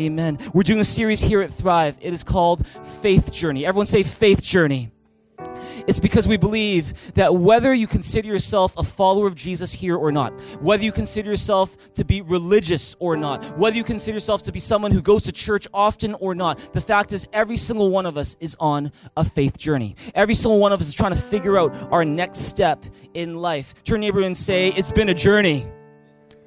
Amen. We're doing a series here at Thrive. It is called Faith Journey. Everyone say Faith Journey. It's because we believe that whether you consider yourself a follower of Jesus here or not, whether you consider yourself to be religious or not, whether you consider yourself to be someone who goes to church often or not, the fact is every single one of us is on a faith journey. Every single one of us is trying to figure out our next step in life. Turn neighbor and say, It's been a journey.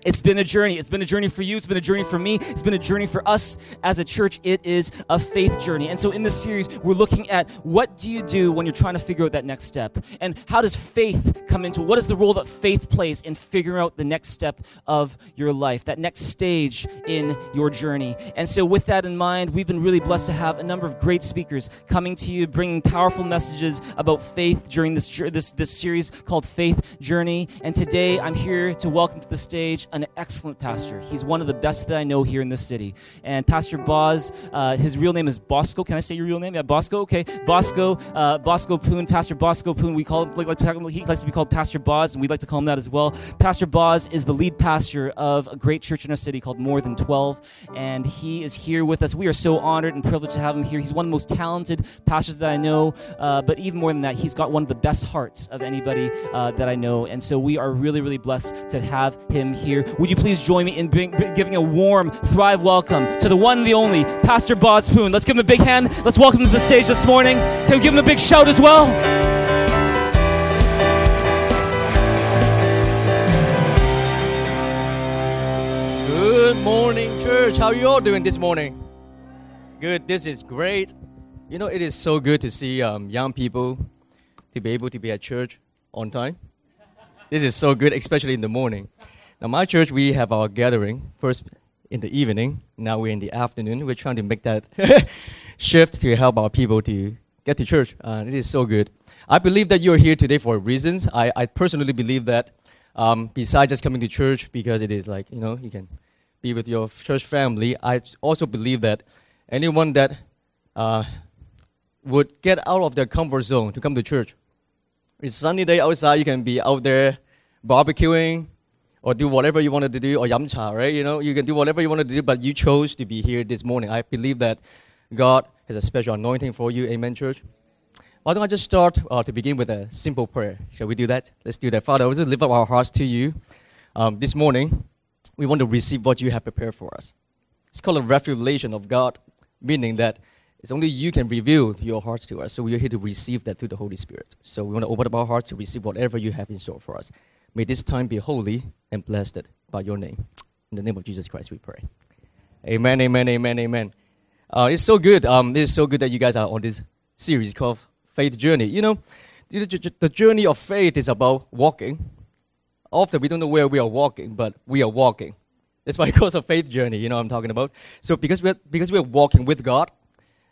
It's been a journey. It's been a journey for you. It's been a journey for me. It's been a journey for us as a church. It is a faith journey. And so in this series, we're looking at what do you do when you're trying to figure out that next step? And how does faith come into what is the role that faith plays in figuring out the next step of your life, that next stage in your journey? And so with that in mind, we've been really blessed to have a number of great speakers coming to you, bringing powerful messages about faith during this, this, this series called Faith Journey. And today I'm here to welcome to the stage an excellent pastor. He's one of the best that I know here in this city. And Pastor Boz, uh, his real name is Bosco. Can I say your real name? Yeah, Bosco. Okay, Bosco. Uh, Bosco Poon. Pastor Bosco Poon. We call him. Like, he likes to be called Pastor Boz, and we like to call him that as well. Pastor Boz is the lead pastor of a great church in our city called More Than Twelve, and he is here with us. We are so honored and privileged to have him here. He's one of the most talented pastors that I know. Uh, but even more than that, he's got one of the best hearts of anybody uh, that I know. And so we are really, really blessed to have him here. Would you please join me in bring, giving a warm Thrive welcome to the one and the only Pastor Boz Poon? Let's give him a big hand. Let's welcome him to the stage this morning. Can we give him a big shout as well? Good morning, church. How are you all doing this morning? Good. This is great. You know, it is so good to see um, young people to be able to be at church on time. This is so good, especially in the morning. Now, my church, we have our gathering first in the evening. Now we're in the afternoon. We're trying to make that shift to help our people to get to church. Uh, it is so good. I believe that you're here today for reasons. I, I personally believe that um, besides just coming to church because it is like, you know, you can be with your church family, I also believe that anyone that uh, would get out of their comfort zone to come to church. It's sunny day outside, you can be out there barbecuing, or do whatever you wanted to do, or yamcha, right? You know, you can do whatever you wanted to do, but you chose to be here this morning. I believe that God has a special anointing for you. Amen, church. Why don't I just start uh, to begin with a simple prayer? Shall we do that? Let's do that. Father, we just lift up our hearts to you. Um, this morning, we want to receive what you have prepared for us. It's called a revelation of God, meaning that it's only you can reveal your hearts to us. So we are here to receive that through the Holy Spirit. So we want to open up our hearts to receive whatever you have in store for us. May this time be holy and blessed by your name. In the name of Jesus Christ, we pray. Amen, amen, amen, amen. Uh, it's so good. Um, it's so good that you guys are on this series called Faith Journey. You know, the journey of faith is about walking. Often we don't know where we are walking, but we are walking. That's why it calls a faith journey. You know what I'm talking about. So because we're because we're walking with God,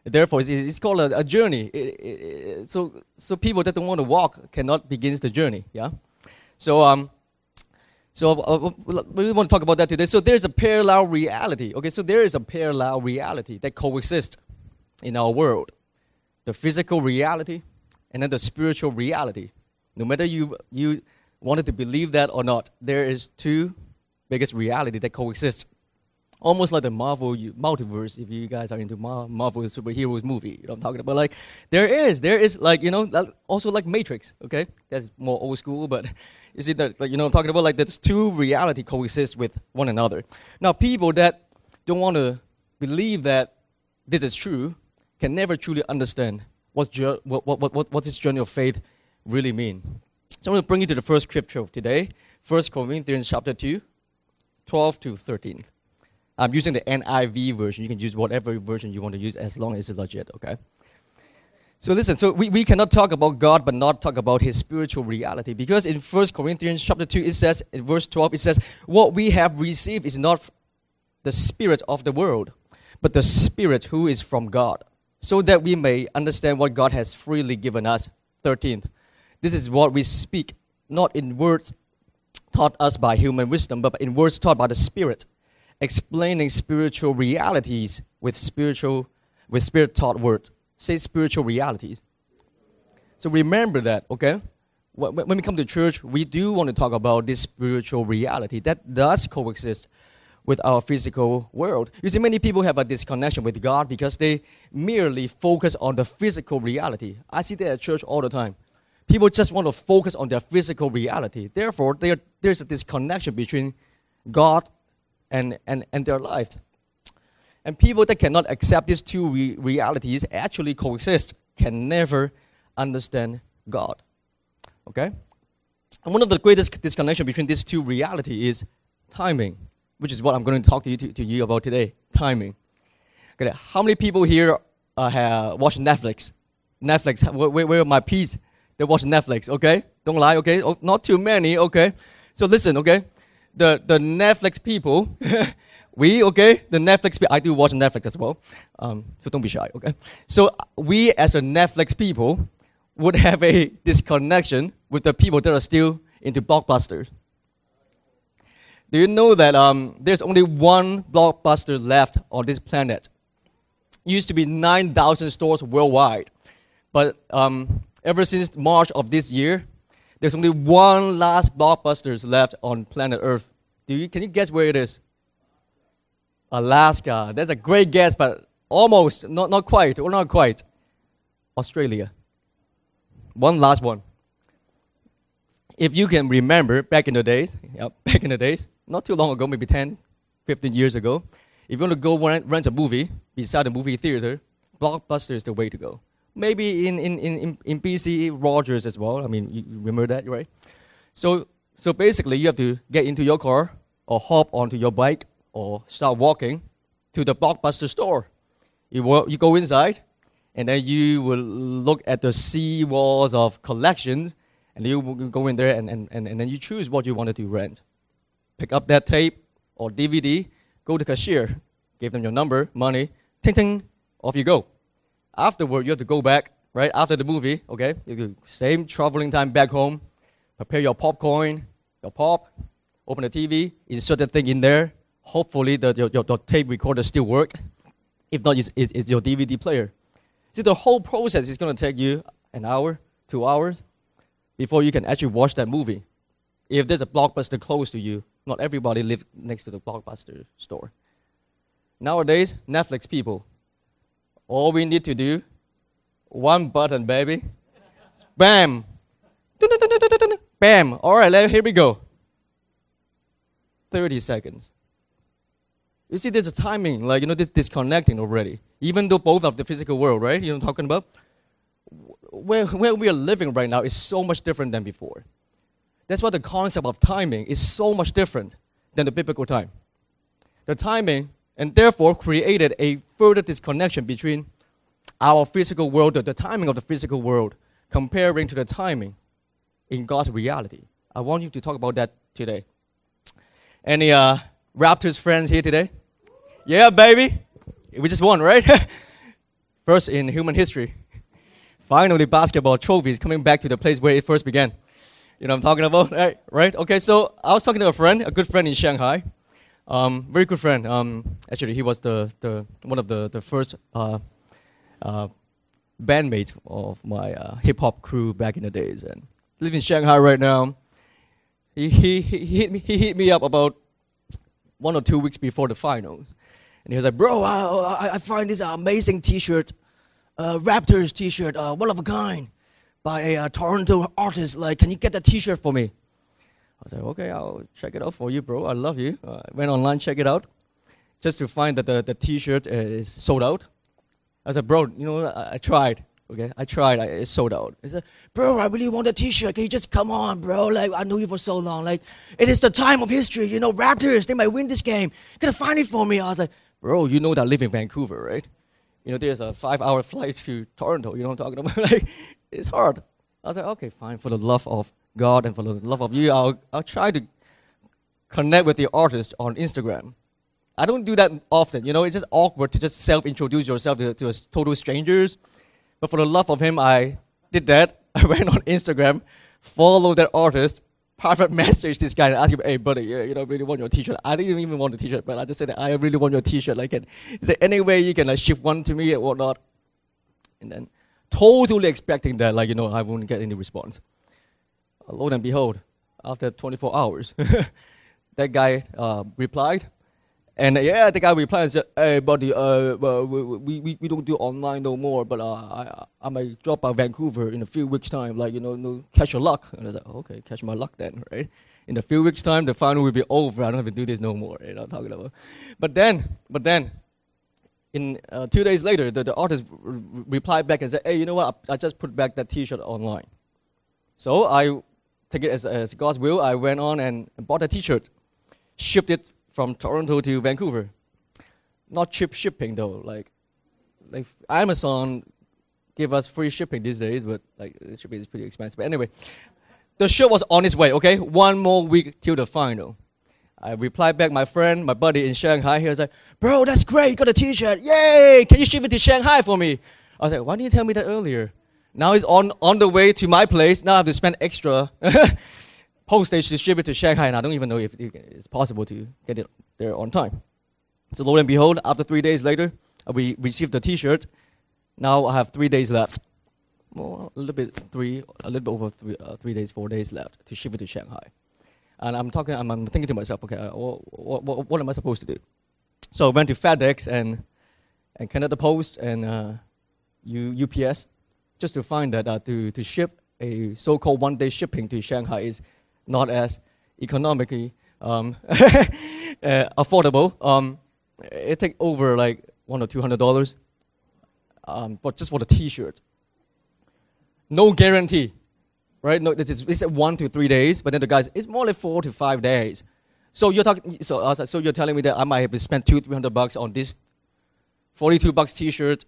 therefore it's, it's called a, a journey. It, it, it, so so people that don't want to walk cannot begin the journey. Yeah. So, um, so uh, uh we want to talk about that today. So there's a parallel reality. Okay, so there is a parallel reality that coexists in our world. The physical reality and then the spiritual reality. No matter you you wanted to believe that or not, there is two biggest reality that coexist. Almost like the Marvel multiverse, if you guys are into Marvel superheroes movie, you know I'm talking about. Like, there is, there is like, you know, also like Matrix, okay? That's more old school, but you see that, like, you know, I'm talking about like there's two reality coexist with one another. Now, people that don't want to believe that this is true can never truly understand what's what, what, what, what this journey of faith really mean. So I'm going to bring you to the first scripture of today, 1 Corinthians chapter 2, 12 to 13. I'm using the NIV version. You can use whatever version you want to use as long as it's legit, okay? So listen, so we, we cannot talk about God but not talk about his spiritual reality. Because in 1 Corinthians chapter 2, it says, in verse 12, it says, What we have received is not the spirit of the world, but the spirit who is from God, so that we may understand what God has freely given us. 13th. This is what we speak, not in words taught us by human wisdom, but in words taught by the Spirit, explaining spiritual realities with spiritual with spirit taught words say spiritual realities. So remember that, okay? When we come to church, we do want to talk about this spiritual reality that does coexist with our physical world. You see, many people have a disconnection with God because they merely focus on the physical reality. I see that at church all the time. People just want to focus on their physical reality. Therefore, there, there's a disconnection between God and, and, and their lives. And people that cannot accept these two re- realities actually coexist, can never understand God. Okay? And one of the greatest disconnection between these two realities is timing, which is what I'm going to talk to you, to, to you about today. Timing. Okay, how many people here uh, have watched Netflix? Netflix, where, where are my peace? They watch Netflix, okay? Don't lie, okay? Oh, not too many, okay? So listen, okay? The, the Netflix people, we, okay? The Netflix people, I do watch Netflix as well. Um, so don't be shy, okay? So we as a Netflix people would have a disconnection with the people that are still into blockbusters. Do you know that um, there's only one blockbuster left on this planet? Used to be 9,000 stores worldwide. But um, ever since March of this year, there's only one last blockbuster left on planet Earth. Do you, can you guess where it is? Alaska. That's a great guess, but almost, not, not quite, or not quite. Australia. One last one. If you can remember back in the days, yep, back in the days, not too long ago, maybe 10, 15 years ago, if you want to go rent, rent a movie beside a movie theater, Blockbuster is the way to go. Maybe in, in, in, in BC, Rogers as well. I mean, you remember that, right? So, so basically, you have to get into your car or hop onto your bike or start walking to the Blockbuster store. You, you go inside, and then you will look at the sea walls of collections, and you will go in there and, and, and, and then you choose what you wanted to rent. Pick up that tape or DVD, go to cashier, give them your number, money, ting ting, off you go. Afterward, you have to go back, right, after the movie, okay? You same traveling time back home, prepare your popcorn, your pop, open the TV, insert the thing in there. Hopefully, the, your, your, your tape recorder still work. If not, it's, it's, it's your DVD player. See, the whole process is going to take you an hour, two hours before you can actually watch that movie. If there's a blockbuster close to you, not everybody lives next to the blockbuster store. Nowadays, Netflix people, all we need to do, one button, baby. Bam. Bam. All right, here we go. 30 seconds. You see, there's a timing, like, you know, this disconnecting already. Even though both of the physical world, right? You know I'm talking about? Where, where we are living right now is so much different than before. That's why the concept of timing is so much different than the biblical time. The timing, and therefore created a further disconnection between our physical world, the timing of the physical world, comparing to the timing in God's reality. I want you to talk about that today. Any uh, Raptors friends here today? Yeah, baby. We just won, right? first in human history. Finally, basketball trophies coming back to the place where it first began. You know what I'm talking about, right? Right? Okay, so I was talking to a friend, a good friend in Shanghai. Um, very good friend. Um, actually, he was the, the one of the, the first uh, uh, bandmate of my uh, hip hop crew back in the days. And live in Shanghai right now. He, he, he, hit me, he hit me up about one or two weeks before the finals. And he was like, Bro, I, I, find this amazing t shirt, uh, Raptors t shirt, uh, one of a kind, by a uh, Toronto artist. Like, can you get that t shirt for me? I was like, Okay, I'll check it out for you, bro. I love you. Uh, I went online, check it out, just to find that the, the t shirt is sold out. I said, Bro, you know, I, I tried. Okay, I tried. I, it's sold out. He said, "Bro, I really want a T-shirt. Can you just come on, bro? Like I know you for so long. Like it is the time of history. You know, Raptors they might win this game. You find it for me?" I was like, "Bro, you know that I live in Vancouver, right? You know, there's a five-hour flight to Toronto. You know what I'm talking about? like it's hard." I was like, "Okay, fine. For the love of God and for the love of you, I'll I'll try to connect with the artist on Instagram." I don't do that often. You know, it's just awkward to just self-introduce yourself to, to total strangers. But for the love of him, I did that. I went on Instagram, followed that artist, private message this guy and asked him, hey, buddy, yeah, you know, really want your t-shirt. I didn't even want the t-shirt, but I just said that I really want your t-shirt. Like, is there any way you can like ship one to me or whatnot? And then totally expecting that, like, you know, I wouldn't get any response. Lo and behold, after 24 hours, that guy uh, replied, And uh, yeah, the guy replied and said, "Hey, buddy, uh, we, we, we, don't do online no more, but uh, I I might drop by Vancouver in a few weeks time, like you know, no, catch your luck." And I was like, "Okay, catch my luck then, right?" In a few weeks time, the final will be over. I don't have to do this no more. You know, talking about. But then, but then, in uh, two days later, the, the artist replied back and said, "Hey, you know what? I, I just put back that T-shirt online." So I take it as, as God's will. I went on and bought a T-shirt, shipped it from Toronto to Vancouver. Not cheap shipping though. Like, like Amazon give us free shipping these days, but like shipping is pretty expensive. But anyway, the shirt was on its way. Okay, one more week till the final. I replied back, my friend, my buddy in Shanghai. He was like, "Bro, that's great. You got a T-shirt. Yay! Can you ship it to Shanghai for me?" I was like, "Why didn't you tell me that earlier?" Now it's on on the way to my place. Now I have to spend extra postage to ship it to Shanghai, and I don't even know if it's possible to get it there on time. So lo and behold, after three days later, uh, we received the T-shirt. Now I have three days left. Well, a little bit three, a little bit over three, uh, three days, four days left to ship it to Shanghai. And I'm talking, I'm, I'm thinking to myself, okay, uh, what, what, what am I supposed to do? So I went to FedEx and and Canada Post and uh, U, UPS just to find that uh, to, to ship a so-called one-day shipping to Shanghai is not as economically um, uh, affordable. Um, it take over like one or two hundred dollars, um, but just for the T-shirt. No guarantee, right? No, this is it's one to three days, but then the guys it's more like four to five days. So you're talking. So like, so you're telling me that I might have spent two three hundred bucks on this forty-two bucks T-shirt.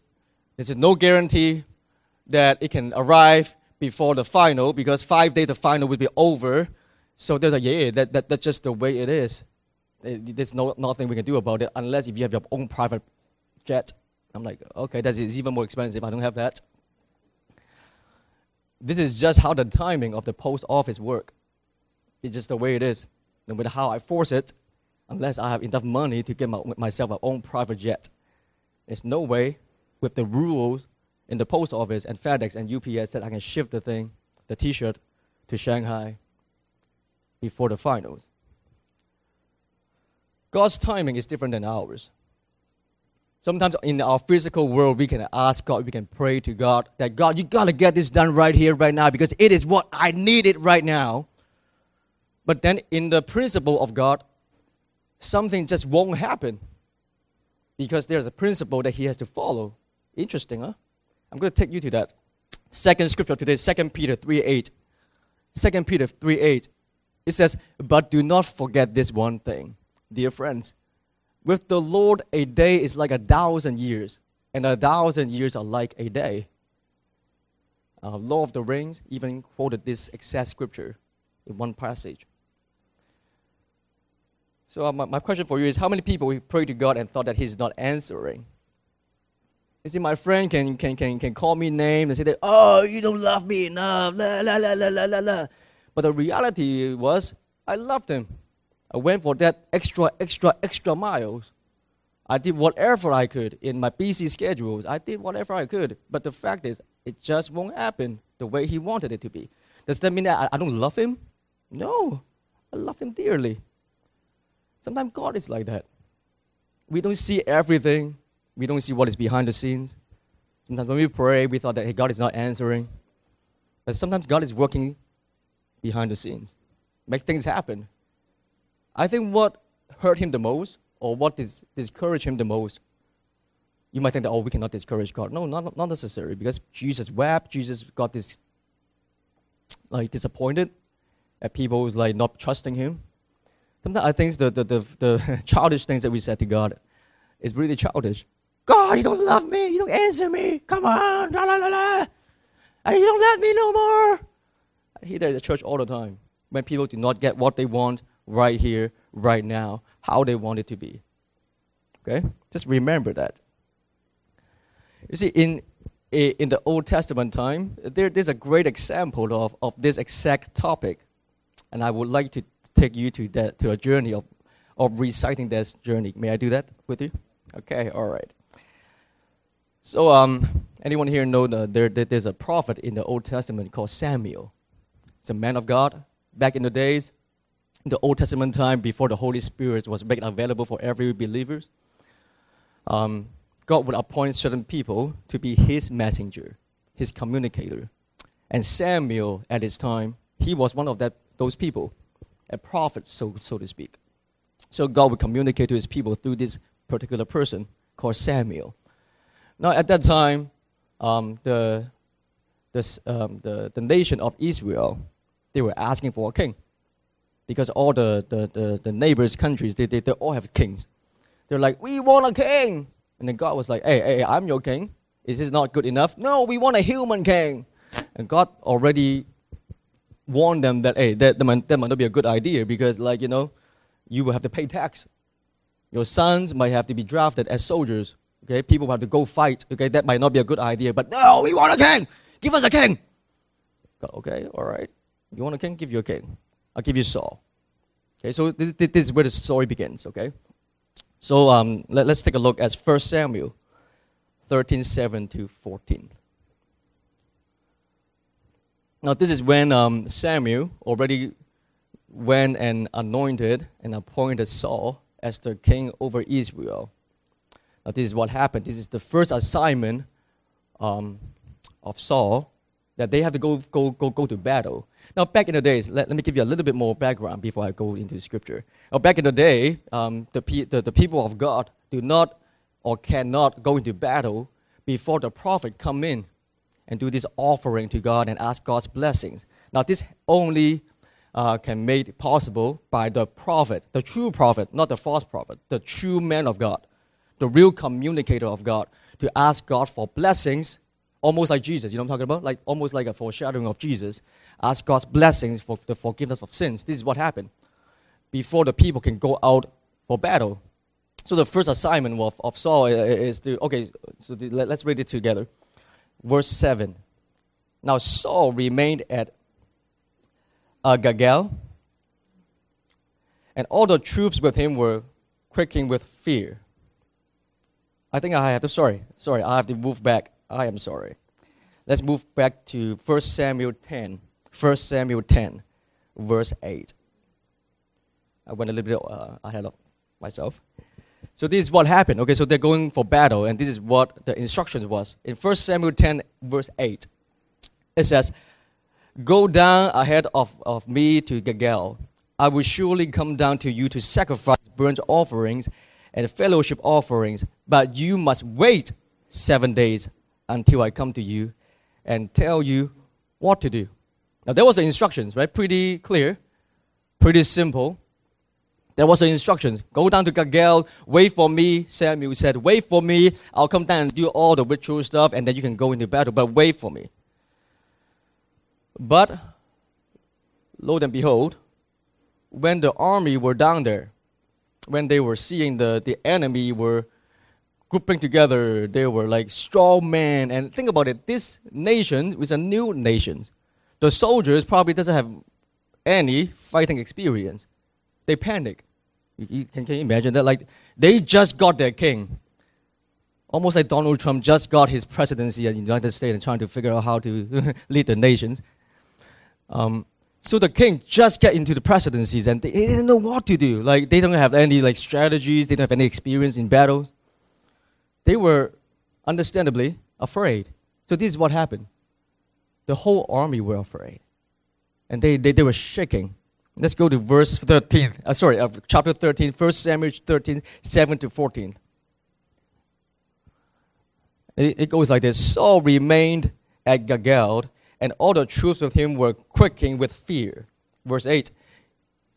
There's no guarantee that it can arrive before the final because five days the final will be over. So there's a yeah, that, that that's just the way it is. There's no nothing we can do about it unless if you have your own private jet. I'm like, okay, that is even more expensive. I don't have that. This is just how the timing of the post office work. It's just the way it is. No matter how I force it, unless I have enough money to get my, myself my own private jet, there's no way with the rules in the post office and FedEx and UPS that I can ship the thing, the T-shirt, to Shanghai before the finals. God's timing is different than ours. Sometimes in our physical world, we can ask God, we can pray to God that God, you gotta get this done right here, right now, because it is what I need it right now. But then in the principle of God, something just won't happen because there's a principle that He has to follow. Interesting, huh? I'm going to take you to that. Second scripture today, 2 Peter 3 8. 2 Peter 3 8. It says, But do not forget this one thing, dear friends. With the Lord, a day is like a thousand years, and a thousand years are like a day. Uh, Lord of the Rings even quoted this exact scripture in one passage. So, uh, my, my question for you is how many people we pray to God and thought that He's not answering? You see, my friend can, can, can, can call me names and say that, oh, you don't love me enough, la, la, la, la, la, la, la. But the reality was, I loved him. I went for that extra, extra, extra miles. I did whatever I could in my busy schedules. I did whatever I could. But the fact is, it just won't happen the way he wanted it to be. Does that mean that I, I don't love him? No. I love him dearly. Sometimes God is like that. We don't see everything. We don't see what is behind the scenes. Sometimes when we pray, we thought that hey, God is not answering. But sometimes God is working behind the scenes, make things happen. I think what hurt him the most, or what dis- discouraged him the most, you might think that, oh, we cannot discourage God. No, not, not necessary, because Jesus wept, Jesus got this, like, disappointed at people like, not trusting him. Sometimes I think the, the, the, the childish things that we said to God is really childish. God, you don't love me, you don't answer me, come on, la la la la. And you don't love me no more. I hear that at the church all the time. When people do not get what they want right here, right now, how they want it to be. Okay? Just remember that. You see, in, in the Old Testament time, there, there's a great example of, of this exact topic. And I would like to take you to, that, to a journey of, of reciting this journey. May I do that with you? Okay, all right. So, um, anyone here know that there, there's a prophet in the Old Testament called Samuel? It's a man of God. Back in the days, in the Old Testament time, before the Holy Spirit was made available for every believer, um, God would appoint certain people to be his messenger, his communicator. And Samuel, at his time, he was one of that, those people, a prophet, so, so to speak. So God would communicate to his people through this particular person called Samuel. Now, at that time, um, the, this, um, the, the nation of Israel, they were asking for a king. Because all the, the, the, the neighbors' countries, they, they, they all have kings. They're like, we want a king. And then God was like, hey, hey, I'm your king. Is this not good enough? No, we want a human king. And God already warned them that, hey, that, that, might, that might not be a good idea because, like, you know, you will have to pay tax. Your sons might have to be drafted as soldiers. Okay, people have to go fight. Okay, that might not be a good idea, but no, we want a king. Give us a king. Okay, all right. You want a king? Give you a king. I'll give you Saul. Okay, so this, this is where the story begins. Okay, so um, let, us take a look at 1 Samuel 13 7 to 14. Now, this is when um, Samuel already went and anointed and appointed Saul as the king over Israel. This is what happened. This is the first assignment um, of Saul that they have to go, go, go, go to battle. Now, back in the days, let, let me give you a little bit more background before I go into scripture. Now, back in the day, um, the, the, the people of God do not or cannot go into battle before the prophet come in and do this offering to God and ask God's blessings. Now, this only uh, can made possible by the prophet, the true prophet, not the false prophet, the true man of God, the real communicator of God, to ask God for blessings, almost like Jesus. You know what I'm talking about? Like almost like a foreshadowing of Jesus. Ask God's blessings for the forgiveness of sins. This is what happened before the people can go out for battle. So the first assignment of, of Saul is to okay. So the, let's read it together. Verse seven. Now Saul remained at uh, Gilgal, and all the troops with him were quaking with fear. I think I have to, sorry, sorry, I have to move back. I am sorry. Let's move back to 1 Samuel 10. 1 Samuel 10, verse 8. I went a little bit uh, ahead of myself. So this is what happened. Okay, so they're going for battle, and this is what the instructions was. In 1 Samuel 10, verse 8, it says, Go down ahead of, of me to Gilgal. I will surely come down to you to sacrifice burnt offerings and fellowship offerings, but you must wait seven days until I come to you and tell you what to do. Now, there was the instructions, right? Pretty clear, pretty simple. There was the instructions. Go down to Gilgal, wait for me. Samuel said, Wait for me. I'll come down and do all the ritual stuff, and then you can go into battle, but wait for me. But, lo and behold, when the army were down there, when they were seeing the, the enemy were grouping together, they were like strong men. And think about it, this nation is a new nation. The soldiers probably doesn't have any fighting experience. They panic. You, can, can you imagine that? Like they just got their king. Almost like Donald Trump just got his presidency in the United States and trying to figure out how to lead the nations. Um, so the king just get into the presidencies and they, didn't know what to do. Like they don't have any like strategies. They don't have any experience in battle. They were understandably afraid. So this is what happened. The whole army were afraid, and they they, they were shaking. Let's go to verse 13. Uh, sorry, uh, chapter 13, 1 Samuel 13, 7 to 14. It, it goes like this Saul remained at Gilgal and all the troops with him were quaking with fear. Verse 8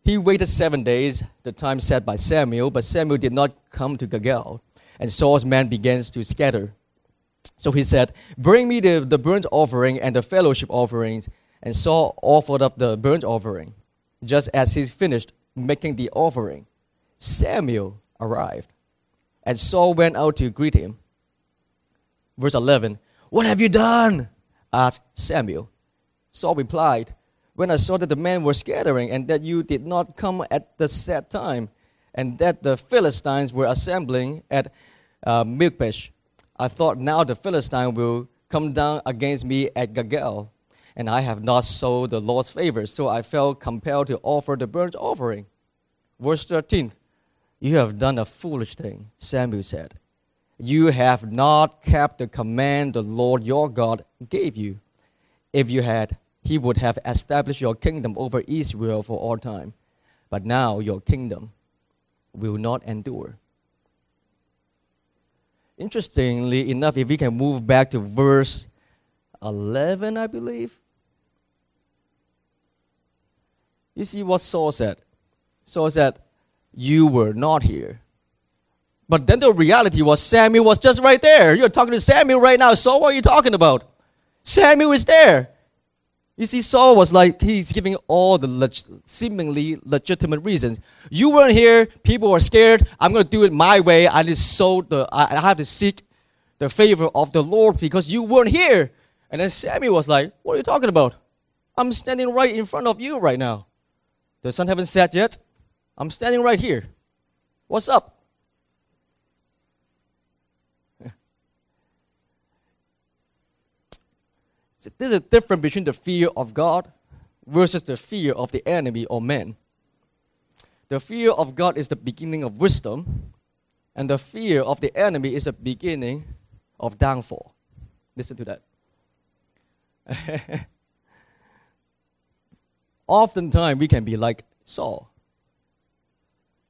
He waited seven days, the time set by Samuel, but Samuel did not come to Gilgal, and Saul's men began to scatter. So he said, Bring me the, the burnt offering and the fellowship offerings. And Saul offered up the burnt offering. Just as he finished making the offering, Samuel arrived. And Saul went out to greet him. Verse 11 What have you done? Asked Samuel. Saul replied, When I saw that the men were scattering, and that you did not come at the set time, and that the Philistines were assembling at uh, I thought now the Philistine will come down against me at Gilgal. and I have not sought the Lord's favor, so I felt compelled to offer the burnt offering. Verse 13 You have done a foolish thing, Samuel said. You have not kept the command the Lord your God gave you. If you had, he would have established your kingdom over Israel for all time. But now your kingdom will not endure. Interestingly enough, if we can move back to verse 11, I believe. You see what Saul said? Saul said, You were not here. But then the reality was Samuel was just right there. You're talking to Samuel right now. Saul, what are you talking about? Samuel is there. You see, Saul was like, he's giving all the leg- seemingly legitimate reasons. You weren't here, people were scared. I'm going to do it my way. I just so the, I have to seek the favor of the Lord because you weren't here. And then Samuel was like, What are you talking about? I'm standing right in front of you right now. The sun haven't set yet. I'm standing right here. What's up? So there's a difference between the fear of God versus the fear of the enemy or man. The fear of God is the beginning of wisdom, and the fear of the enemy is the beginning of downfall. Listen to that. Oftentimes, we can be like Saul.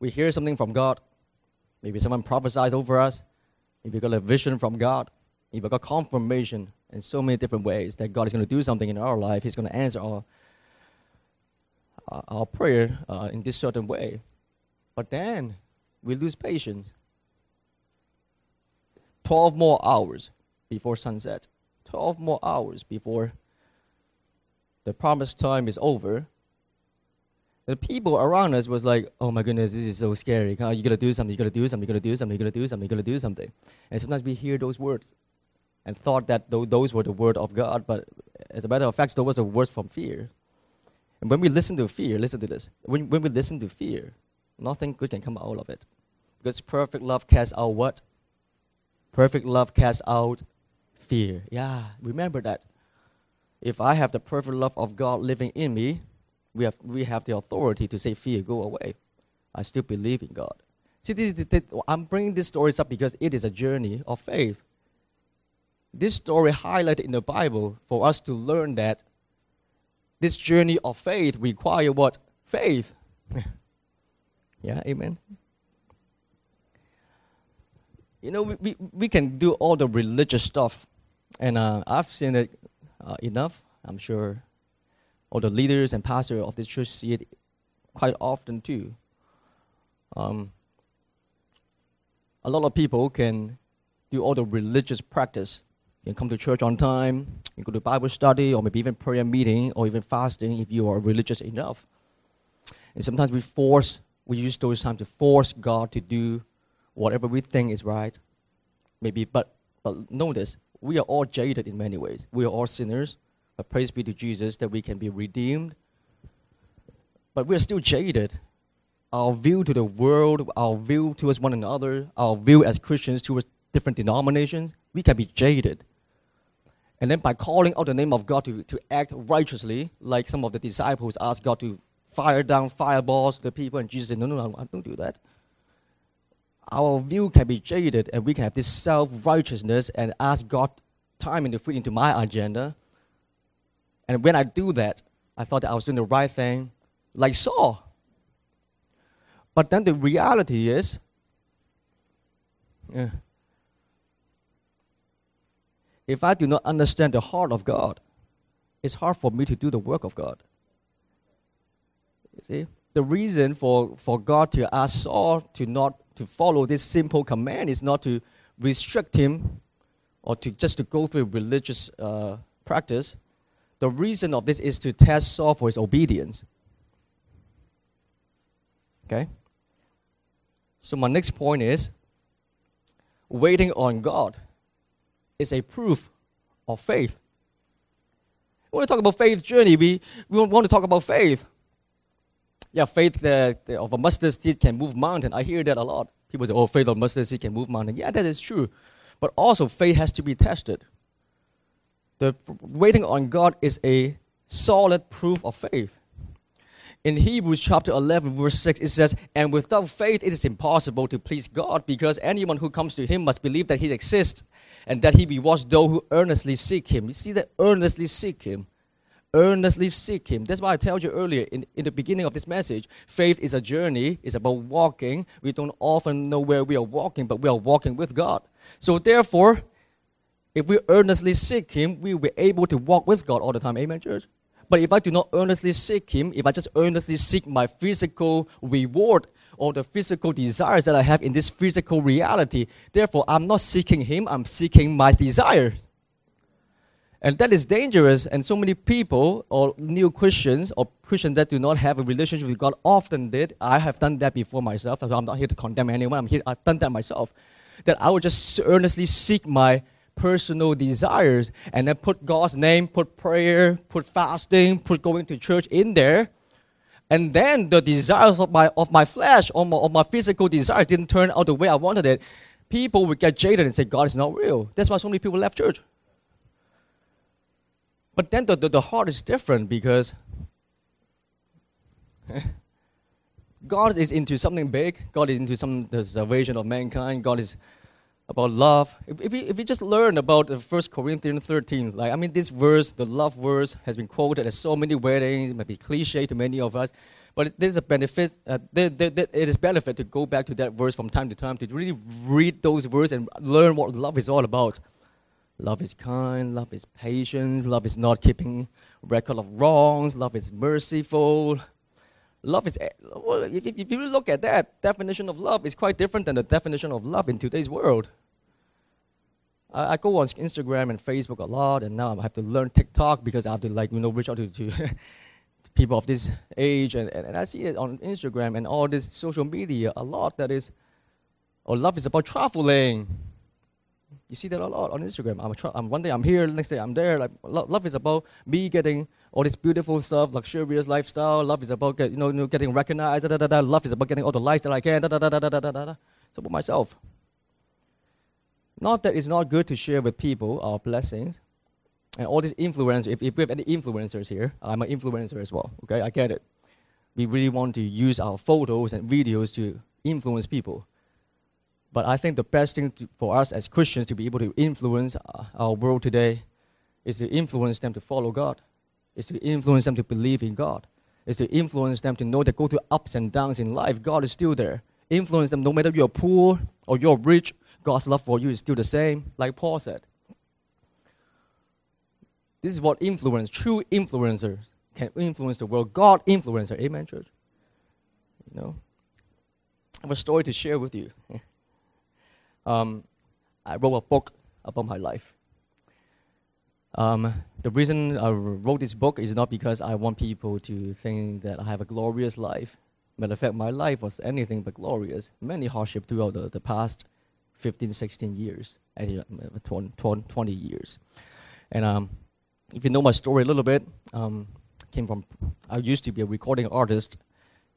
We hear something from God. Maybe someone prophesies over us. Maybe we got a vision from God. Maybe we got confirmation in so many different ways that God is going to do something in our life. He's going to answer our, our prayer uh, in this certain way. But then we lose patience. 12 more hours before sunset. 12 more hours before the promised time is over. The people around us was like, oh my goodness, this is so scary. You gotta do something, you gotta do something, you gotta do something, you gotta do something, you gotta do something. And sometimes we hear those words and thought that those were the word of God, but as a matter of fact, those were the words from fear. And when we listen to fear, listen to this. When, when we listen to fear, nothing good can come out of it. Because perfect love casts out what? Perfect love casts out fear. Yeah, remember that. If I have the perfect love of God living in me, we have, we have the authority to say, Fear, go away. I still believe in God. See, this, this, I'm bringing these stories up because it is a journey of faith this story highlighted in the Bible for us to learn that this journey of faith require what? Faith. yeah, amen. You know, we, we, we can do all the religious stuff, and uh, I've seen it uh, enough. I'm sure all the leaders and pastors of this church see it quite often too. Um, a lot of people can do all the religious practice you can come to church on time, you go to Bible study, or maybe even prayer meeting, or even fasting if you are religious enough. And sometimes we force, we use those times to force God to do whatever we think is right. Maybe, but, but notice, we are all jaded in many ways. We are all sinners, but praise be to Jesus that we can be redeemed. But we are still jaded. Our view to the world, our view towards one another, our view as Christians towards different denominations, we can be jaded. And then by calling out the name of God to, to act righteously, like some of the disciples asked God to fire down fireballs to the people, and Jesus said, No, no, no, I don't do that. Our view can be jaded, and we can have this self righteousness and ask God time and to fit into my agenda. And when I do that, I thought that I was doing the right thing, like Saul. But then the reality is, yeah, if I do not understand the heart of God, it's hard for me to do the work of God. You see? The reason for, for God to ask Saul to not to follow this simple command is not to restrict him or to just to go through religious uh, practice. The reason of this is to test Saul for his obedience. Okay? So my next point is waiting on God is a proof of faith. When we talk about faith journey, we, we want to talk about faith. Yeah, faith the, the, of a mustard seed can move mountain. I hear that a lot. People say, oh, faith of mustard seed can move mountain. Yeah, that is true. But also, faith has to be tested. The waiting on God is a solid proof of faith. In Hebrews chapter 11, verse 6, it says, And without faith it is impossible to please God, because anyone who comes to him must believe that he exists and that he be watched those who earnestly seek him. You see that? Earnestly seek him. Earnestly seek him. That's why I told you earlier in, in the beginning of this message faith is a journey, it's about walking. We don't often know where we are walking, but we are walking with God. So, therefore, if we earnestly seek Him, we will be able to walk with God all the time. Amen, church? But if I do not earnestly seek Him, if I just earnestly seek my physical reward or the physical desires that I have in this physical reality, therefore I'm not seeking Him, I'm seeking my desire. And that is dangerous. And so many people, or new Christians, or Christians that do not have a relationship with God, often did. I have done that before myself. I'm not here to condemn anyone. I'm here. I've done that myself. That I would just earnestly seek my personal desires and then put God's name, put prayer, put fasting, put going to church in there. And then the desires of my of my flesh or my, of my physical desires didn't turn out the way I wanted it. People would get jaded and say God is not real. That's why so many people left church. But then the, the, the heart is different because God is into something big. God is into some the salvation of mankind. God is about love. If, if, we, if we just learn about the First Corinthians 13, like I mean, this verse, the love verse, has been quoted at so many weddings. It might be cliche to many of us, but there's a benefit. Uh, there, there, there, it is benefit to go back to that verse from time to time to really read those words and learn what love is all about. Love is kind. Love is patience. Love is not keeping record of wrongs. Love is merciful. Love is, eh, well, if, if you look at that, definition of love is quite different than the definition of love in today's world. I, I go on Instagram and Facebook a lot, and now I have to learn TikTok because I have to, like, you know, reach out to, to people of this age. And, and, and I see it on Instagram and all this social media a lot that is, oh, love is about traveling. You see that a lot on Instagram. I'm, I'm one day I'm here, next day I'm there. Like love, love is about me getting all this beautiful stuff, luxurious lifestyle. Love is about get, you know, getting recognized. Da, da, da. Love is about getting all the likes that I can. Da, da, da, da, da, da, da. It's about myself. Not that it's not good to share with people our blessings and all these influencers. If, if we have any influencers here, I'm an influencer as well. Okay, I get it. We really want to use our photos and videos to influence people. But I think the best thing to, for us as Christians to be able to influence uh, our world today is to influence them to follow God, is to influence them to believe in God, is to influence them to know that go through ups and downs in life, God is still there. Influence them no matter you're poor or you're rich, God's love for you is still the same, like Paul said. This is what influence, true influencers can influence the world. God influencer, amen, church. You know, I have a story to share with you. um, I wrote a book about my life. Um, the reason I wrote this book is not because I want people to think that I have a glorious life. Matter of fact, my life was anything but glorious. Many hardships throughout the, the past 15, 16 years, 20, 20 years. And um, if you know my story a little bit, um, came from, I used to be a recording artist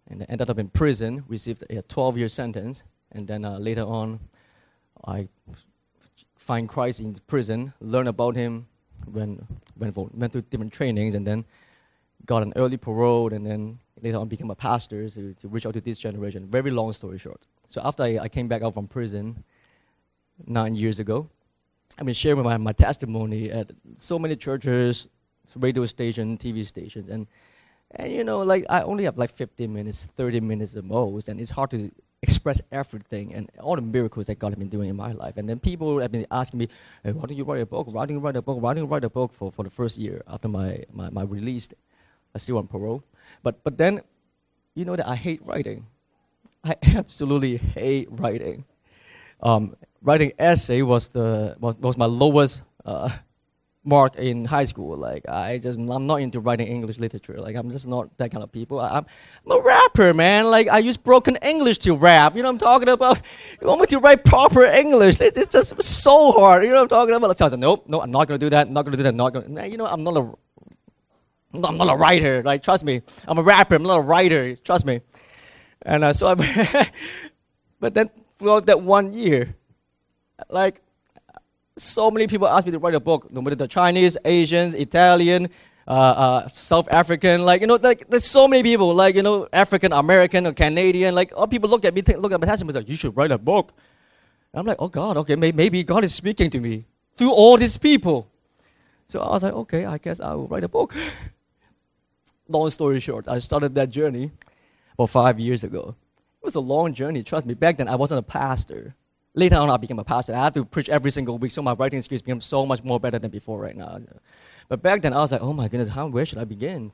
and ended up in prison, received a 12 year sentence, and then uh, later on, I find Christ in prison, learn about him, went, went, for, went through different trainings, and then got an early parole, and then later on became a pastor to, to reach out to this generation. Very long story short. So after I, I came back out from prison nine years ago, I've been sharing my, my testimony at so many churches, radio stations, TV stations, and and you know, like I only have like 15 minutes, 30 minutes at most, and it's hard to express everything and all the miracles that God has been doing in my life. And then people have been asking me, hey, why don't you write a book? Why don't you write a book? Why don't you write a book for, for the first year after my, my, my release? I still on parole. But, but then, you know that I hate writing. I absolutely hate writing. Um, writing essay was, the, was, was my lowest uh, mark in high school. Like I just I'm not into writing English literature. Like I'm just not that kind of people. I, am a rapper, man. Like I use broken English to rap. You know what I'm talking about? You want me to write proper English? It's, it's just so hard. You know what I'm talking about? So I said, nope, no, I'm not gonna do that. I'm not gonna do that. I'm not gonna. You know, I'm not a. I'm not a writer. Like trust me, I'm a rapper. I'm not a writer. Trust me. And uh, so I. but then throughout that one year, like so many people ask me to write a book, no matter the Chinese, Asians, Italian, uh, uh, South African, like you know, like there's so many people, like you know, African American or Canadian, like all people look at me, look at my testimony, like you should write a book. And I'm like, oh God, okay, may- maybe God is speaking to me through all these people. So I was like, okay, I guess I will write a book. long story short, I started that journey about five years ago. It was a long journey, trust me. Back then, I wasn't a pastor. Later on, I became a pastor. I had to preach every single week, so my writing skills became so much more better than before right now. But back then, I was like, oh my goodness, how, where should I begin?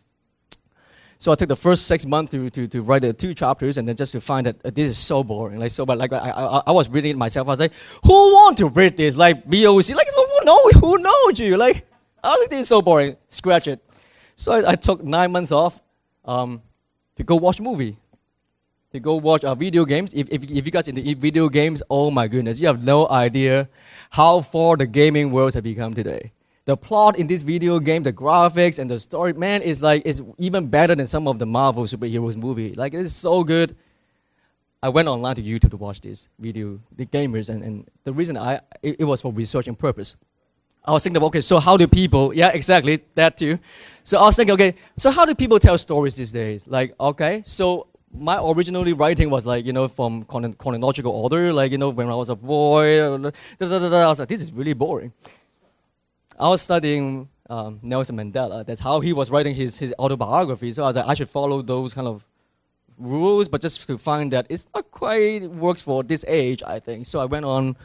So I took the first six months to, to, to write the two chapters, and then just to find that uh, this is so boring, like so. But like I, I, I was reading it myself. I was like, who want to read this? Like BOC, like who know who knows you? Like I was like, this is so boring. Scratch it. So I, I took nine months off um, to go watch a movie, to go watch uh, video games. If, if, if you guys into video games, oh my goodness, you have no idea how far the gaming world has become today the plot in this video game, the graphics and the story, man, is like it's even better than some of the Marvel superheroes movie. Like it is so good. I went online to YouTube to watch this video, the gamers, and, and the reason I it, it was for research and purpose. I was thinking, okay, so how do people? Yeah, exactly that too. So I was thinking, okay, so how do people tell stories these days? Like, okay, so my originally writing was like you know from chronological order, like you know when I was a boy. Da, da, da, I was like, this is really boring. I was studying um, Nelson Mandela. That's how he was writing his, his autobiography. So I was like, I should follow those kind of rules, but just to find that it's not quite works for this age, I think. So I went on,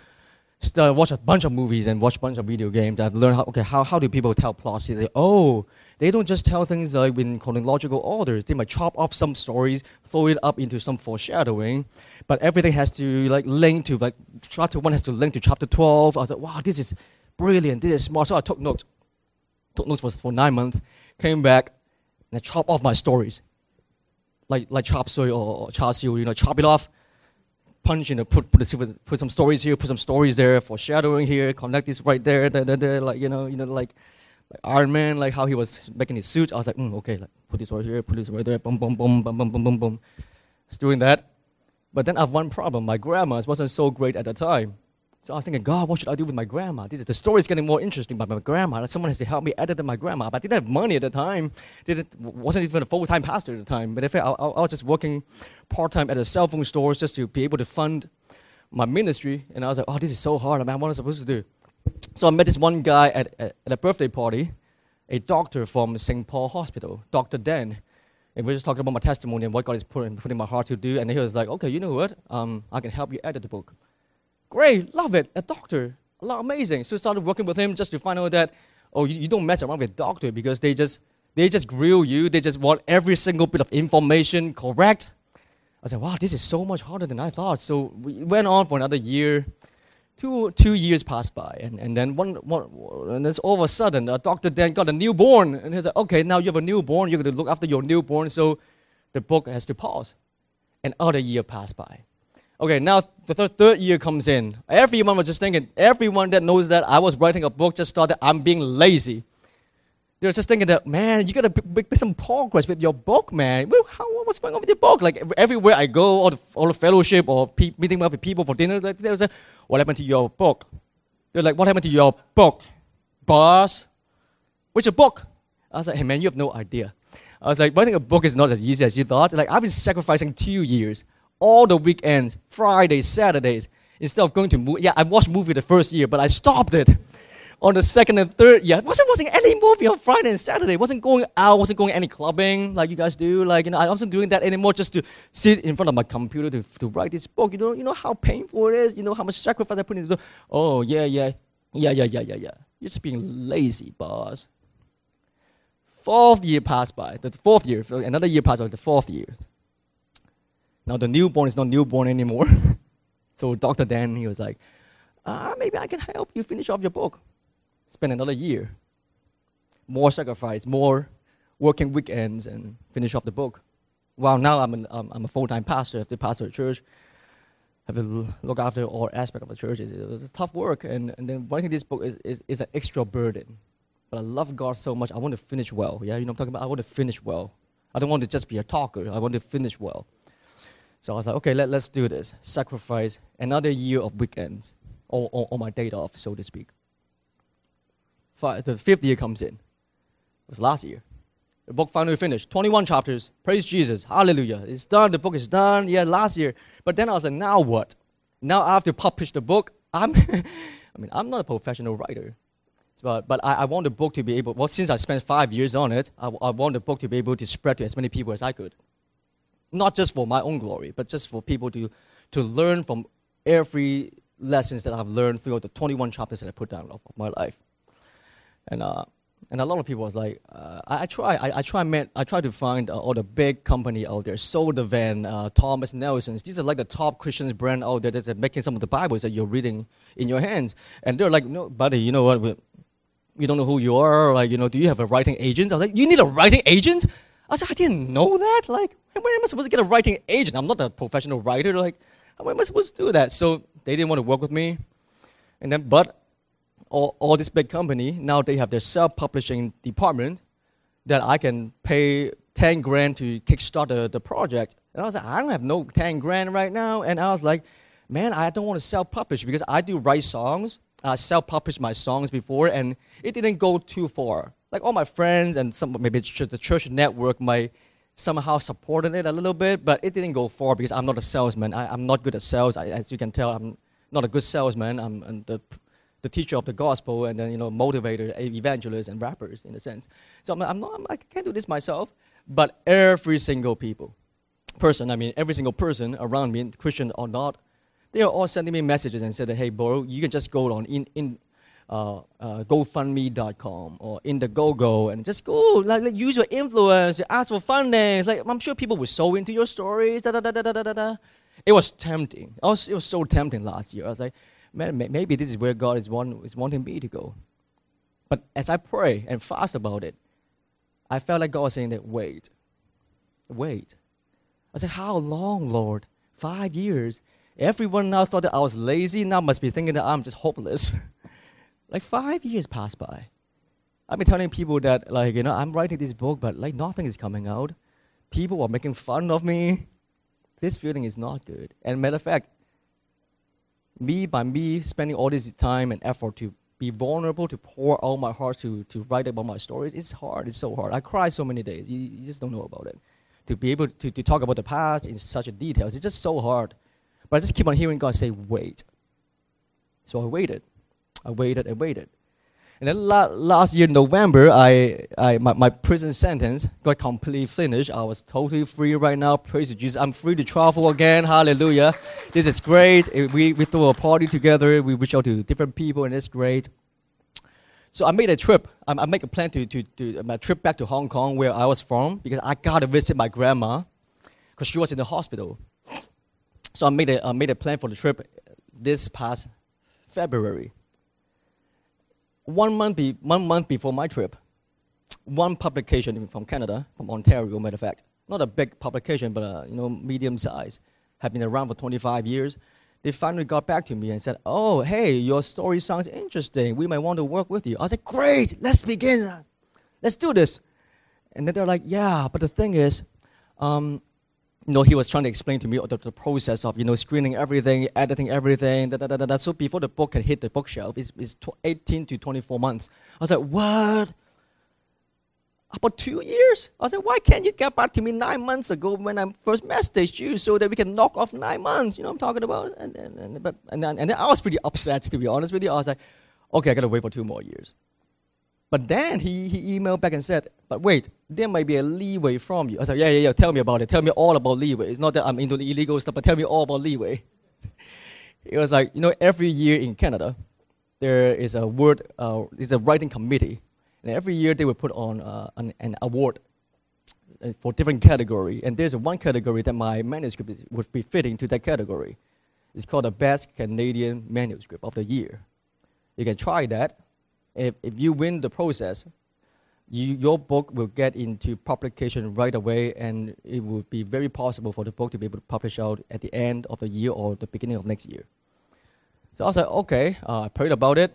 watched a bunch of movies and watched a bunch of video games. I've learned how, okay, how, how do people tell plots? They say, oh, they don't just tell things like in chronological orders. They might chop off some stories, throw it up into some foreshadowing, but everything has to like link to like chapter one has to link to chapter twelve. I was like, wow, this is brilliant, this is smart. So I took notes. Took notes for, for nine months, came back, and I chopped off my stories. Like, like chop suey or, char siu, you know, chop it off, punch, you know, put, put, the, put some stories here, put some stories there, foreshadowing here, connect this right there, there, there, there like, you know, you know, like, like Iron Man, like how he was making his suit. I was like, mm, okay, like, put this right here, put this right there, boom, boom, boom, boom, boom, boom, boom, boom. Just doing that. But then I have one problem. My grammar wasn't so great at the time. So I was thinking, God, what should I do with my grandma? This is, the story is getting more interesting by my grandma. Someone has to help me edit my grandma. But I didn't have money at the time. Didn't, wasn't even a full-time pastor at the time. But in fact, I, I was just working part-time at a cell phone store just to be able to fund my ministry. And I was like, oh, this is so hard. I mean, what am I supposed to do? So I met this one guy at, at, a birthday party, a doctor from St. Paul Hospital, Dr. Dan. And we were just talking about my testimony and what God is putting, putting my heart to do. And he was like, okay, you know what? Um, I can help you edit the book. Great, love it. A doctor, a lot amazing. So I started working with him just to find out that, oh, you, you don't mess around with doctor because they just they just grill you. They just want every single bit of information correct. I said, wow, this is so much harder than I thought. So we went on for another year. Two, two years passed by, and, and then one, one, and all of a sudden, a doctor then got a newborn, and he said, okay, now you have a newborn, you're going to look after your newborn, so the book has to pause. Another year passed by. Okay, now the th- third year comes in. Everyone was just thinking, everyone that knows that I was writing a book just thought that I'm being lazy. They're just thinking that, man, you gotta make some progress with your book, man. Well, how, what's going on with your book? Like everywhere I go, all the, all the fellowship or pe- meeting up with people for dinner, like, they say, what happened to your book? They're like, what happened to your book? Boss, Which book? I was like, hey man, you have no idea. I was like, writing a book is not as easy as you thought. Like I've been sacrificing two years all the weekends, Fridays, Saturdays, instead of going to movie. Yeah, I watched movie the first year, but I stopped it on the second and third year. Wasn't watching any movie on Friday and Saturday. wasn't going out, wasn't going any clubbing like you guys do. Like, you know, I wasn't doing that anymore just to sit in front of my computer to, to write this book. You know, you know how painful it is? You know how much sacrifice I put into it? Oh, yeah, yeah, yeah, yeah, yeah, yeah, yeah. You're just being lazy, boss. Fourth year passed by. The fourth year, another year passed by, the fourth year. Now the newborn is not newborn anymore. so Dr. Dan, he was like, ah, maybe I can help you finish off your book. Spend another year. More sacrifice, more working weekends and finish off the book. Well, now I'm, an, um, I'm a full-time pastor, I have to pastor a church, have to look after all aspects of the church. It was tough work, and, and then writing this book is, is, is an extra burden. But I love God so much, I want to finish well. Yeah, you know I'm talking about? I want to finish well. I don't want to just be a talker, I want to finish well. So I was like, okay, let, let's do this. Sacrifice another year of weekends, or, or, or my day off, so to speak. Fi- the fifth year comes in. It was last year. The book finally finished. 21 chapters. Praise Jesus. Hallelujah. It's done. The book is done. Yeah, last year. But then I was like, now what? Now I have to publish the book. I'm, I mean, I'm not a professional writer. But, but I, I want the book to be able, well, since I spent five years on it, I, I want the book to be able to spread to as many people as I could. Not just for my own glory, but just for people to, to learn from every lessons that I've learned throughout the 21 chapters that I put down of, of my life. And, uh, and a lot of people was like, uh, I, I, try, I, I try, man, I try to find uh, all the big company out there, Zondervan, uh, Thomas Nelson's. These are like the top Christian brand out there that are making some of the Bibles that you're reading in your hands. And they're like, no, buddy, you know what? We don't know who you are. Like, you know, do you have a writing agent? I was like, you need a writing agent? I said, I didn't know that. Like, when am I supposed to get a writing agent? I'm not a professional writer. Like, how am I supposed to do that? So they didn't want to work with me. And then, but all, all this big company, now they have their self-publishing department that I can pay 10 grand to kickstart the, the project. And I was like, I don't have no 10 grand right now. And I was like, man, I don't want to self-publish because I do write songs. I self-published my songs before, and it didn't go too far. Like all my friends and some maybe the church network might somehow supported it a little bit, but it didn't go far because I'm not a salesman. I, am not good at sales. I, as you can tell, I'm not a good salesman. I'm, the, the teacher of the gospel and then, you know, motivator, evangelist, and rappers in a sense. So I'm, I'm not, I'm, I can't do this myself. But every single people, person, I mean, every single person around me, Christian or not, they are all sending me messages and said, hey, bro, you can just go on in, in uh, uh, GoFundMe.com or Indiegogo and just go, like, like use your influence, ask for funding. like, I'm sure people will sow into your stories. Da, da, da, da, da, da, da. It was tempting. I was, it was so tempting last year. I was like, maybe this is where God is, want, is wanting me to go. But as I pray and fast about it, I felt like God was saying that, wait, wait. I said, how long, Lord? Five years. Everyone now thought that I was lazy. Now must be thinking that I'm just hopeless. like five years passed by. I've been telling people that, like, you know, I'm writing this book, but like nothing is coming out. People are making fun of me. This feeling is not good. And matter of fact, me by me spending all this time and effort to be vulnerable, to pour all my heart to, to write about my stories, it's hard. It's so hard. I cry so many days. You, you just don't know about it. To be able to, to talk about the past in such details, it's just so hard. But I just keep on hearing God say, wait. So I waited. I waited and waited. And then la- last year, November, I, I, my, my prison sentence got completely finished. I was totally free right now. Praise Jesus. I'm free to travel again. Hallelujah. This is great. We, we throw a party together. We reach out to different people, and it's great. So I made a trip. I, I made a plan to, to, to my trip back to Hong Kong, where I was from, because I got to visit my grandma, because she was in the hospital. So I made a, I made a plan for the trip this past February one month, be, one month before my trip, one publication from Canada, from Ontario, matter of fact, not a big publication, but a, you know, medium size, have been around for 25 years. They finally got back to me and said, "Oh, hey, your story sounds interesting. We might want to work with you." I said, "Great, let's begin. Let's do this." And then they're like, "Yeah, but the thing is, um, you know, he was trying to explain to me the, the process of, you know, screening everything, editing everything, da, da, da, da, So before the book can hit the bookshelf, it's, it's 18 to 24 months. I was like, what? About two years? I was like, why can't you get back to me nine months ago when I first messaged you so that we can knock off nine months? You know what I'm talking about? And, and, and, but, and, then, and then I was pretty upset, to be honest with you. I was like, okay, I got to wait for two more years. But then he, he emailed back and said, but wait, there might be a leeway from you. I said, yeah, yeah, yeah, tell me about it. Tell me all about leeway. It's not that I'm into the illegal stuff, but tell me all about leeway. it was like, you know, every year in Canada, there is a word, uh, it's a writing committee. And every year they would put on uh, an, an award uh, for different category. And there's one category that my manuscript would be fitting to that category. It's called the Best Canadian Manuscript of the Year. You can try that if, if you win the process, you, your book will get into publication right away, and it will be very possible for the book to be able to publish out at the end of the year or the beginning of next year. So I was like, okay, uh, I prayed about it.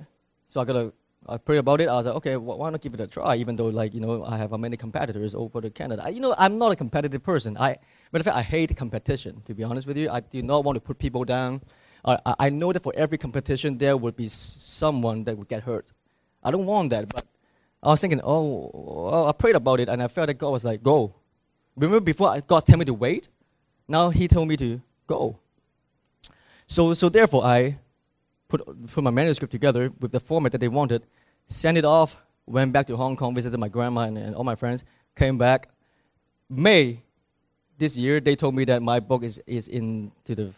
So I got to, I prayed about it. I was like, okay, well, why not give it a try? Even though, like, you know, I have many competitors over to Canada. I, you know, I'm not a competitive person. I, matter of fact, I hate competition. To be honest with you, I do not want to put people down. Uh, I know that for every competition, there would be someone that would get hurt. I don't want that. But I was thinking, oh, I prayed about it and I felt that God was like, go. Remember before God told me to wait? Now He told me to go. So, so therefore, I put, put my manuscript together with the format that they wanted, sent it off, went back to Hong Kong, visited my grandma and, and all my friends, came back. May this year, they told me that my book is, is into the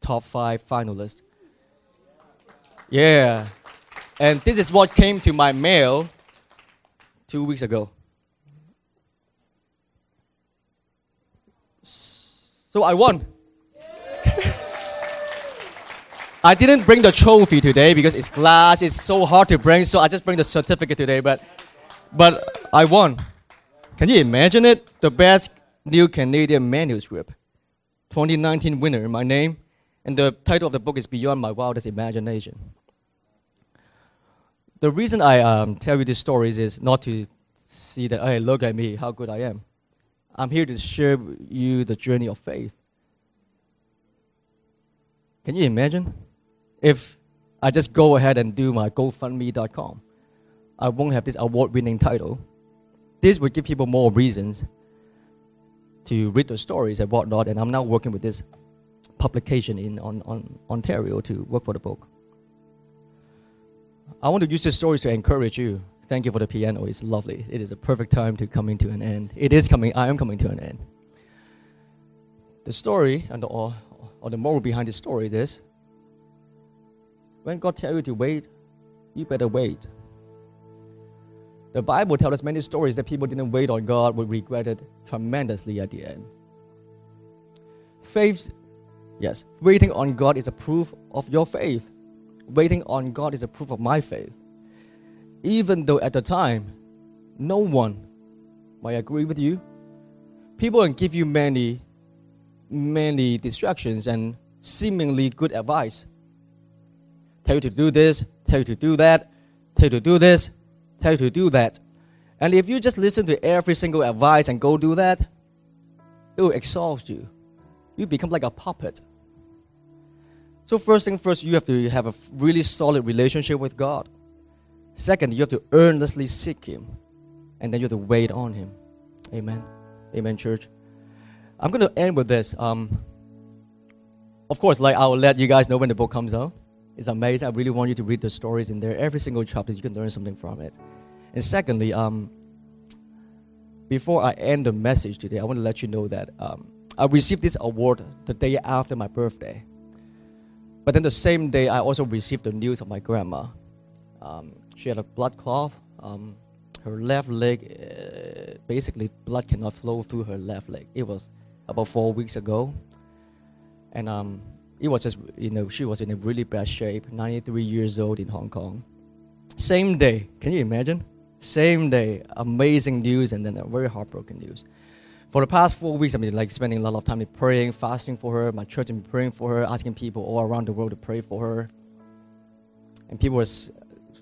top five finalists. Yeah. And this is what came to my mail two weeks ago. So I won. I didn't bring the trophy today because it's glass. It's so hard to bring, so I just bring the certificate today. But, but I won. Can you imagine it? The best new Canadian manuscript. 2019 winner, my name. And the title of the book is Beyond My Wildest Imagination. The reason I um, tell you these stories is not to see that, hey, look at me, how good I am. I'm here to share with you the journey of faith. Can you imagine? if I just go ahead and do my GoFundMe.com, I won't have this award winning title. This would give people more reasons to read the stories and whatnot. And I'm now working with this publication in on, on Ontario to work for the book. I want to use this story to encourage you. Thank you for the piano. It's lovely. It is a perfect time to coming to an end. It is coming. I am coming to an end. The story and the, or, or the moral behind the story is when God tells you to wait, you better wait. The Bible tells us many stories that people didn't wait on God would regret it tremendously at the end. Faith, yes, waiting on God is a proof of your faith. Waiting on God is a proof of my faith. Even though at the time, no one might agree with you, people will give you many, many distractions and seemingly good advice tell you to do this, tell you to do that, tell you to do this, tell you to do that. And if you just listen to every single advice and go do that, it will exhaust you. You become like a puppet. So, first thing first, you have to have a really solid relationship with God. Second, you have to earnestly seek Him. And then you have to wait on Him. Amen. Amen, church. I'm going to end with this. Um, of course, like I'll let you guys know when the book comes out. It's amazing. I really want you to read the stories in there. Every single chapter, you can learn something from it. And secondly, um, before I end the message today, I want to let you know that um, I received this award the day after my birthday. But then the same day, I also received the news of my grandma. Um, she had a blood clot. Um, her left leg, uh, basically, blood cannot flow through her left leg. It was about four weeks ago. And um, it was just, you know, she was in a really bad shape, 93 years old in Hong Kong. Same day, can you imagine? Same day, amazing news and then a very heartbroken news. For the past four weeks, I've been like spending a lot of time praying, fasting for her. My church has been praying for her, asking people all around the world to pray for her. And people were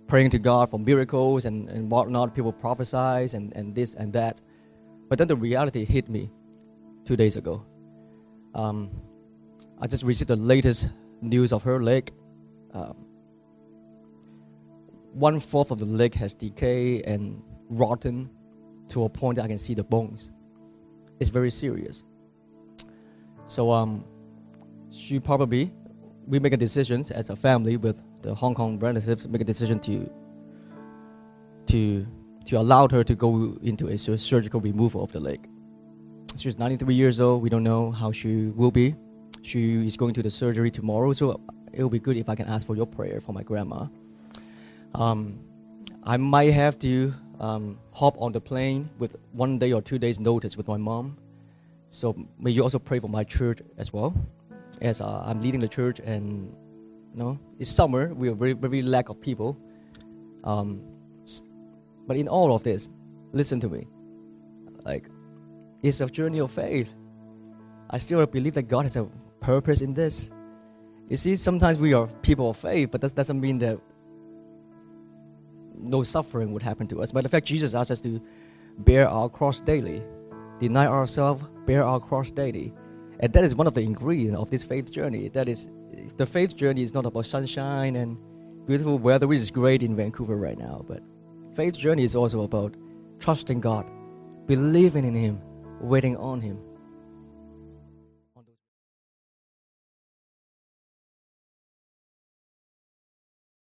praying to God for miracles and, and whatnot. People prophesied and, and this and that. But then the reality hit me two days ago. Um, I just received the latest news of her leg. Um, one fourth of the leg has decayed and rotten to a point that I can see the bones. It's very serious. So um, she probably we make a decision as a family with the Hong Kong relatives make a decision to to to allow her to go into a surgical removal of the leg. She's 93 years old. We don't know how she will be. She is going to the surgery tomorrow, so it will be good if I can ask for your prayer for my grandma. Um, I might have to um, hop on the plane with one day or two days' notice with my mom. So may you also pray for my church as well, as uh, I'm leading the church and you know it's summer. We are very very lack of people. Um, but in all of this, listen to me. Like, it's a journey of faith. I still believe that God has a purpose in this. You see, sometimes we are people of faith, but that doesn't mean that no suffering would happen to us. But in fact, Jesus asks us to bear our cross daily, deny ourselves, bear our cross daily. And that is one of the ingredients of this faith journey. That is, the faith journey is not about sunshine and beautiful weather, which is great in Vancouver right now. But faith journey is also about trusting God, believing in Him, waiting on Him.